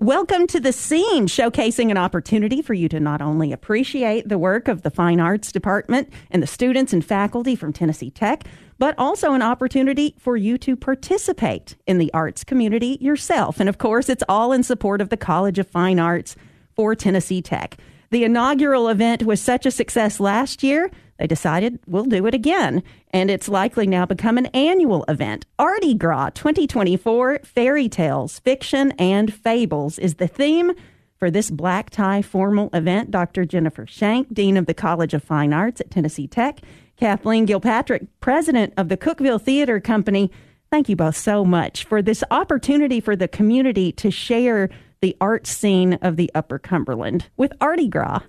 Welcome to the scene, showcasing an opportunity for you to not only appreciate the work of the Fine Arts Department and the students and faculty from Tennessee Tech, but also an opportunity for you to participate in the arts community yourself. And of course, it's all in support of the College of Fine Arts for Tennessee Tech. The inaugural event was such a success last year, they decided we'll do it again. And it's likely now become an annual event. Arty Gras 2024 Fairy Tales, Fiction, and Fables is the theme for this black tie formal event. Dr. Jennifer Shank, Dean of the College of Fine Arts at Tennessee Tech, Kathleen Gilpatrick, President of the Cookeville Theater Company. Thank you both so much for this opportunity for the community to share the art scene of the Upper Cumberland with Arty Gras.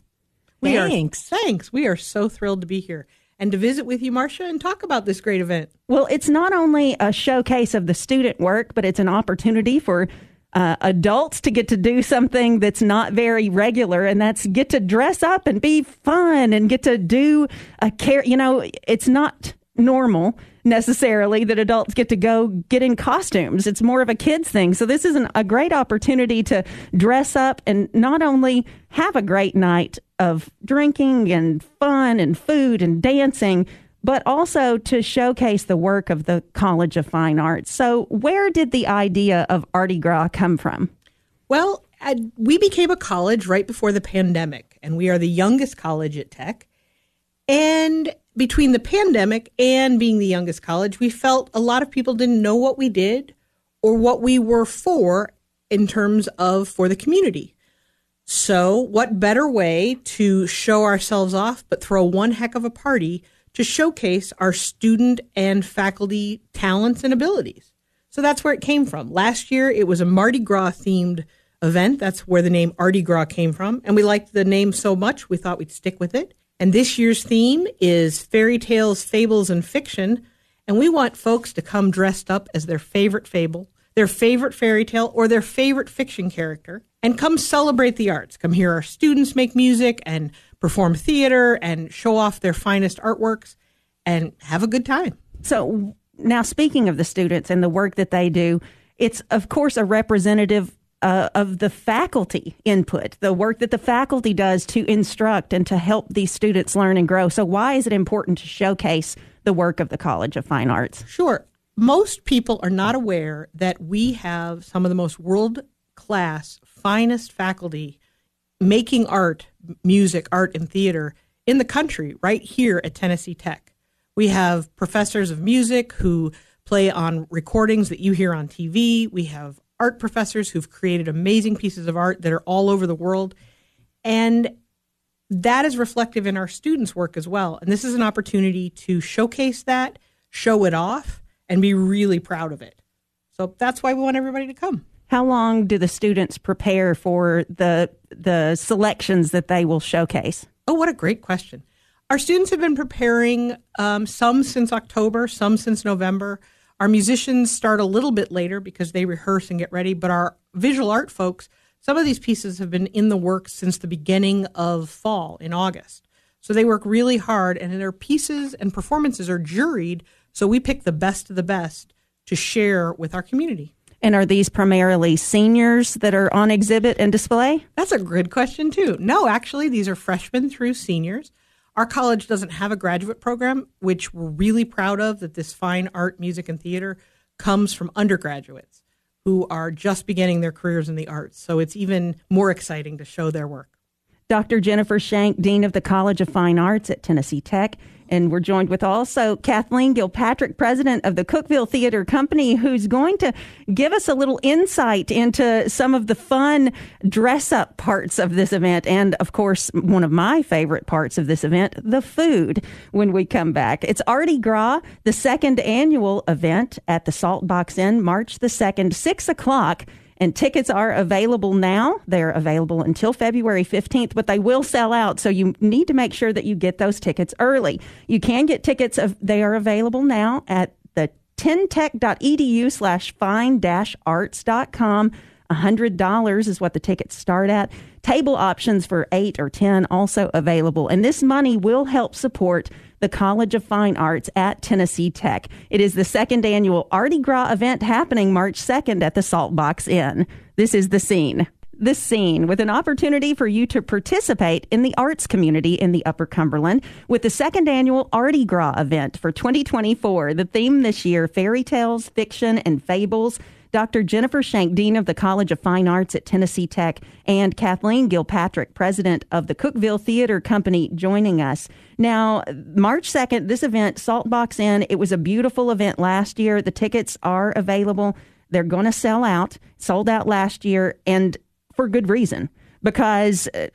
We Thanks. Are, thanks. We are so thrilled to be here and to visit with you, Marcia, and talk about this great event. Well, it's not only a showcase of the student work, but it's an opportunity for uh, adults to get to do something that's not very regular, and that's get to dress up and be fun and get to do a care. You know, it's not normal necessarily that adults get to go get in costumes. It's more of a kids thing. So this is an, a great opportunity to dress up and not only have a great night of drinking and fun and food and dancing, but also to showcase the work of the College of Fine Arts. So where did the idea of Arty Gras come from? Well, we became a college right before the pandemic, and we are the youngest college at Tech. And between the pandemic and being the youngest college, we felt a lot of people didn't know what we did or what we were for in terms of for the community. So, what better way to show ourselves off but throw one heck of a party to showcase our student and faculty talents and abilities? So, that's where it came from. Last year, it was a Mardi Gras themed event. That's where the name Arty Gras came from. And we liked the name so much, we thought we'd stick with it. And this year's theme is fairy tales, fables, and fiction. And we want folks to come dressed up as their favorite fable, their favorite fairy tale, or their favorite fiction character, and come celebrate the arts. Come hear our students make music and perform theater and show off their finest artworks and have a good time. So, now speaking of the students and the work that they do, it's of course a representative uh, of the faculty input, the work that the faculty does to instruct and to help these students learn and grow. So, why is it important to showcase the work of the College of Fine Arts? Sure. Most people are not aware that we have some of the most world class, finest faculty making art, music, art, and theater in the country right here at Tennessee Tech. We have professors of music who play on recordings that you hear on TV. We have art professors who've created amazing pieces of art that are all over the world. And that is reflective in our students' work as well. And this is an opportunity to showcase that, show it off, and be really proud of it. So that's why we want everybody to come. How long do the students prepare for the the selections that they will showcase? Oh, what a great question! Our students have been preparing um, some since October, some since November. Our musicians start a little bit later because they rehearse and get ready, but our visual art folks, some of these pieces have been in the works since the beginning of fall in August. So they work really hard, and their pieces and performances are juried. So we pick the best of the best to share with our community. And are these primarily seniors that are on exhibit and display? That's a good question, too. No, actually, these are freshmen through seniors. Our college doesn't have a graduate program, which we're really proud of that this fine art, music, and theater comes from undergraduates who are just beginning their careers in the arts. So it's even more exciting to show their work. Dr. Jennifer Shank, Dean of the College of Fine Arts at Tennessee Tech, and we're joined with also Kathleen Gilpatrick, president of the Cookeville Theater Company, who's going to give us a little insight into some of the fun dress up parts of this event. And of course, one of my favorite parts of this event, the food when we come back. It's Arty Gras, the second annual event at the Salt Box Inn, March the 2nd, 6 o'clock. And tickets are available now. They're available until February 15th, but they will sell out. So you need to make sure that you get those tickets early. You can get tickets. Of, they are available now at the tntech.edu slash fine arts.com. $100 is what the tickets start at. Table options for 8 or 10 also available. And this money will help support the College of Fine Arts at Tennessee Tech. It is the second annual Arty Gras event happening March 2nd at the Salt Box Inn. This is the scene. the scene with an opportunity for you to participate in the arts community in the Upper Cumberland with the second annual Arty Gras event for 2024. The theme this year, fairy tales, fiction, and fables. Dr. Jennifer Shank, Dean of the College of Fine Arts at Tennessee Tech, and Kathleen Gilpatrick, President of the Cookeville Theater Company, joining us. Now, March 2nd, this event, Saltbox Inn, it was a beautiful event last year. The tickets are available. They're going to sell out, sold out last year, and for good reason, because uh,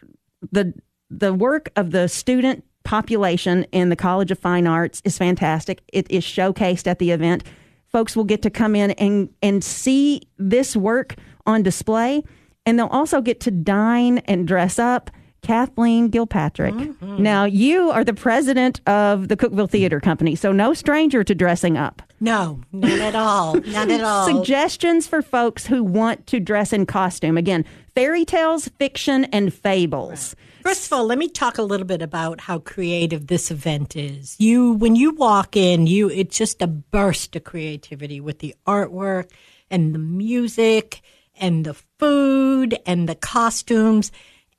the the work of the student population in the College of Fine Arts is fantastic. It is showcased at the event. Folks will get to come in and and see this work on display, and they'll also get to dine and dress up. Kathleen Gilpatrick. Mm-hmm. Now, you are the president of the Cookeville Theater Company, so no stranger to dressing up. No, not at all. Not at all. Suggestions for folks who want to dress in costume. Again, fairy tales, fiction, and fables. Right. First of all, let me talk a little bit about how creative this event is. You, when you walk in, you it's just a burst of creativity with the artwork and the music and the food and the costumes.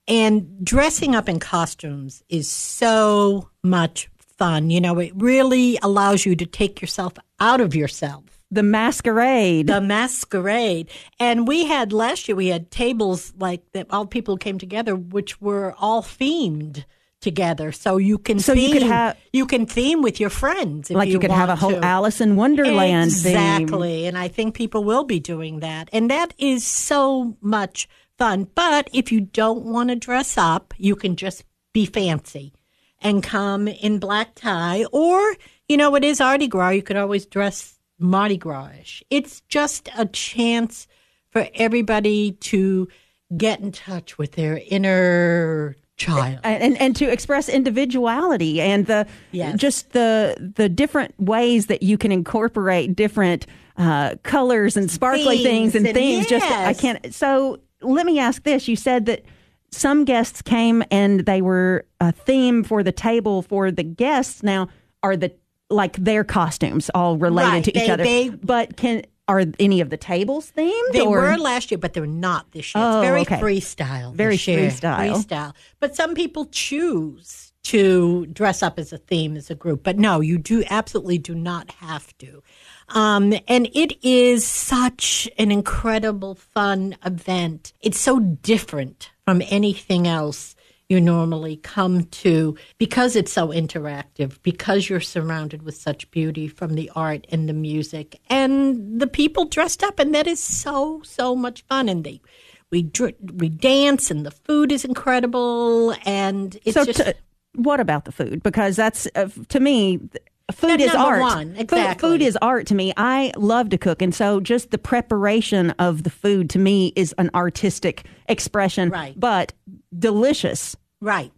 And dressing up in costumes is so much fun. You know, it really allows you to take yourself out of yourself. The masquerade. The masquerade. And we had last year, we had tables like that all people came together, which were all themed together. So you can so theme, you could have you can theme with your friends. like you, you could have a whole to. Alice in Wonderland exactly. Theme. And I think people will be doing that, and that is so much fun. But if you don't want to dress up, you can just be fancy and come in black tie, or you know, it is Arty Gras. You could always dress Mardi Gras. It's just a chance for everybody to get in touch with their inner child and and to express individuality and the yes. just the the different ways that you can incorporate different uh, colors and sparkly things, things and, and things. Yes. Just I can't. So let me ask this: You said that some guests came and they were a theme for the table for the guests. Now, are the like their costumes all related right. to they, each other? They, but can are any of the tables themed? They or? were last year, but they're not this year. Oh, it's very okay. freestyle. Very freestyle. Freestyle. But some people choose to dress up as a theme as a group. But no, you do absolutely do not have to. Um, and it is such an incredible, fun event. It's so different from anything else you normally come to because it's so interactive, because you're surrounded with such beauty from the art and the music and the people dressed up. And that is so, so much fun. And they, we, we dance and the food is incredible. And it's so just. T- what about the food? Because that's, uh, to me, food is art. One, exactly. Food, food, is art to me. I love to cook, and so just the preparation of the food to me is an artistic expression. Right. But delicious. Right.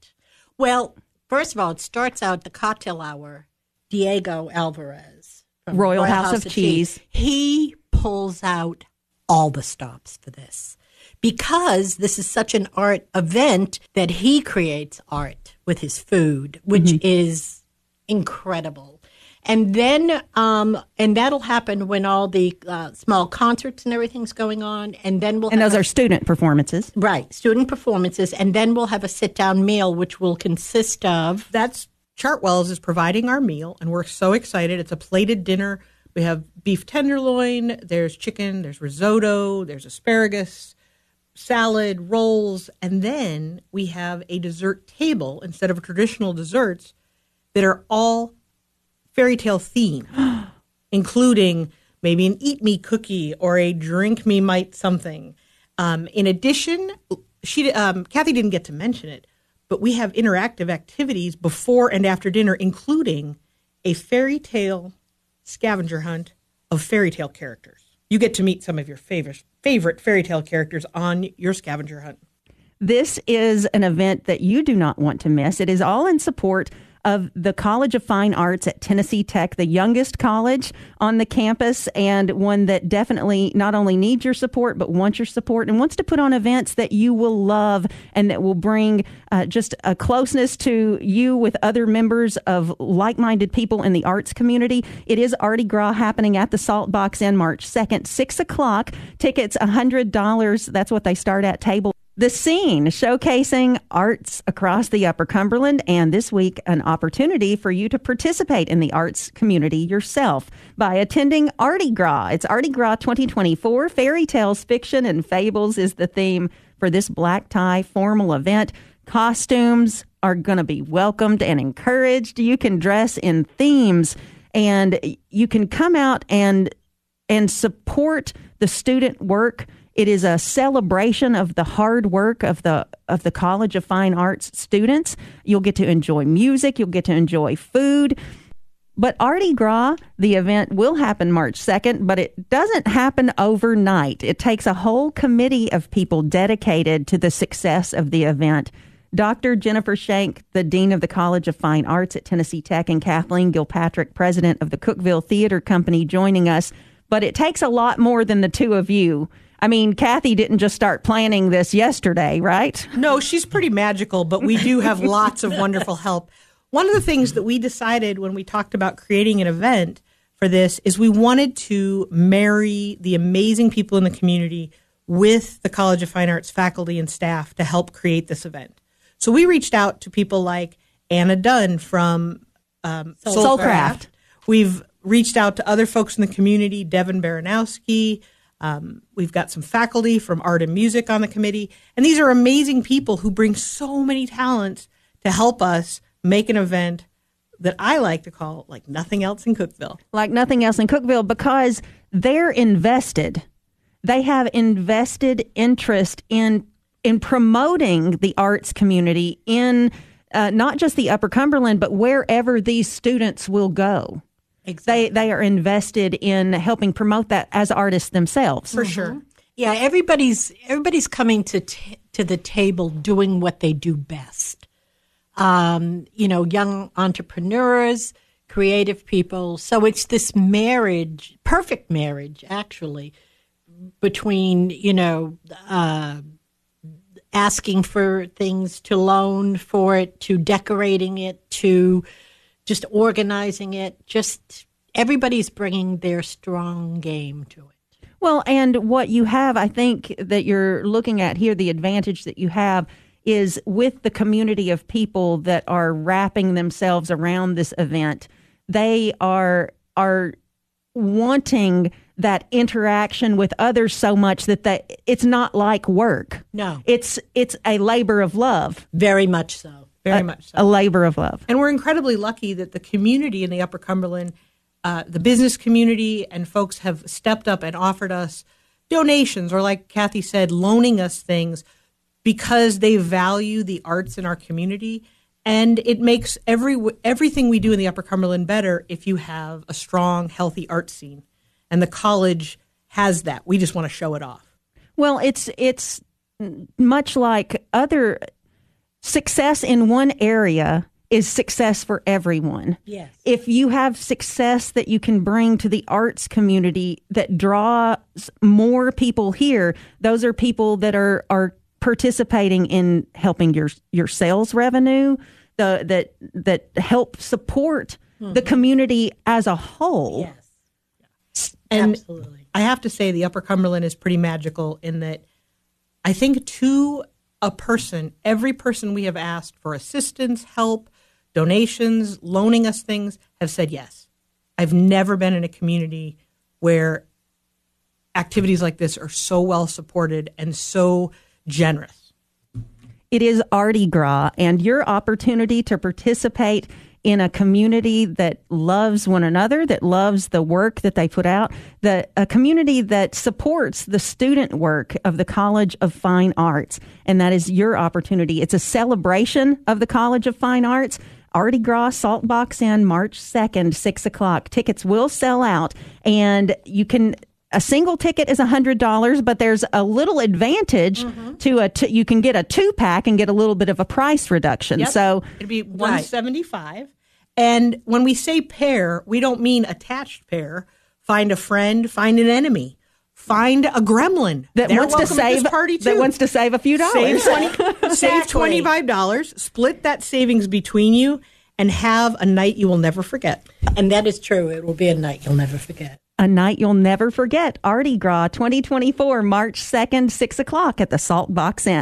Well, first of all, it starts out the cocktail hour. Diego Alvarez Royal, Royal House, House, of, of Cheese. Cheese. He pulls out all the stops for this because this is such an art event that he creates art with his food, which mm-hmm. is incredible and then um, and that'll happen when all the uh, small concerts and everything's going on, and then we'll and those a, are student performances, right? Student performances, and then we'll have a sit down meal, which will consist of that's Chartwells is providing our meal, and we're so excited. It's a plated dinner. We have beef tenderloin. There's chicken. There's risotto. There's asparagus salad, rolls, and then we have a dessert table instead of traditional desserts that are all fairy tale theme, including maybe an eat me cookie or a drink me might something. Um, in addition, she um, Kathy didn't get to mention it, but we have interactive activities before and after dinner, including a fairy tale scavenger hunt of fairy tale characters. You get to meet some of your favorite favorite fairy tale characters on your scavenger hunt. This is an event that you do not want to miss. It is all in support of the College of Fine Arts at Tennessee Tech, the youngest college on the campus, and one that definitely not only needs your support, but wants your support and wants to put on events that you will love and that will bring uh, just a closeness to you with other members of like minded people in the arts community. It is Arty Gras happening at the Salt Box Inn March 2nd, 6 o'clock. Tickets $100. That's what they start at table The Scene, showcasing arts across the Upper Cumberland, and this week, an opportunity for you to participate in the arts community yourself by attending Arty Gras. It's Arty Gras 2024. Fairy tales, fiction, and fables is the theme for this black tie formal event. Costumes are going to be welcomed and encouraged. You can dress in themes and you can come out and and support the student work it is a celebration of the hard work of the of the College of Fine Arts students. You'll get to enjoy music, you'll get to enjoy food. But Arty Gras, the event will happen March 2nd, but it doesn't happen overnight. It takes a whole committee of people dedicated to the success of the event. Dr. Jennifer Shank, the Dean of the College of Fine Arts at Tennessee Tech, and Kathleen Gilpatrick, President of the Cookeville Theater Company, joining us. But it takes a lot more than the two of you I mean, Kathy didn't just start planning this yesterday, right? No, she's pretty magical, but we do have lots of wonderful help. One of the things that we decided when we talked about creating an event for this is we wanted to marry the amazing people in the community with the College of Fine Arts faculty and staff to help create this event. So we reached out to people like Anna Dunn from um, Soulcraft. We've reached out to other folks in the community, Devin Baranowski, um, we've got some faculty from art and music on the committee, and these are amazing people who bring so many talents to help us make an event that I like to call like nothing else in Cookeville. Like nothing else in Cookeville because they're invested. They have invested interest in in promoting the arts community in uh, not just the Upper Cumberland, but wherever these students will go. Exactly. They they are invested in helping promote that as artists themselves. For mm-hmm. sure. Yeah, everybody's everybody's coming to t- to the table doing what they do best. Um, you know, young entrepreneurs, creative people. So it's this marriage, perfect marriage, actually, between you know. Uh, asking for things to loan for it to decorating it to just organizing it, just everybody's bringing their strong game to it. Well, and what you have, I think that you're looking at here, the advantage that you have is with the community of people that are wrapping themselves around this event. They are are wanting that interaction with others so much that they, it's not like work. No. It's it's a labor of love. Very much so. Very a, much so. A labor of love. And we're incredibly lucky that the community in the Upper Cumberland, uh, the business community, and folks have stepped up and offered us donations or, like Kathy said, loaning us things because they value the arts in our community. And it makes every everything we do in the Upper Cumberland better if you have a strong, healthy art scene. And the college has that. We just want to show it off. Well, it's it's much like other success in one area is success for everyone. Yes. If you have success that you can bring to the arts community that draws more people here, those are people that are are participating in helping your your sales revenue, the that that help support mm-hmm. the community as a whole. Yes. And Absolutely. I have to say the Upper Cumberland is pretty magical in that I think two a person, every person we have asked for assistance, help, donations, loaning us things, have said yes. I've never been in a community where activities like this are so well supported and so generous. It is Arty Gras, and your opportunity to participate in a community that loves one another, that loves the work that they put out, the, a community that supports the student work of the College of Fine Arts. And that is your opportunity. It's a celebration of the College of Fine Arts. Arty Gras Salt Box Inn, March 2nd, 6 o'clock. Tickets will sell out, and you can a single ticket is $100 but there's a little advantage mm-hmm. to a t- you can get a two pack and get a little bit of a price reduction. Yep. so it'd be 175 right. and when we say pair we don't mean attached pair. Find a friend find an enemy. Find a gremlin. That They're wants to save party too. that wants to save a few dollars. save, 20, save $25 split that savings between you and have a night you will never forget. And that is true. It will be a night you'll never forget a night you'll never forget. Arty Gras 2024, March 2nd, 6 o'clock at the Salt Box Inn.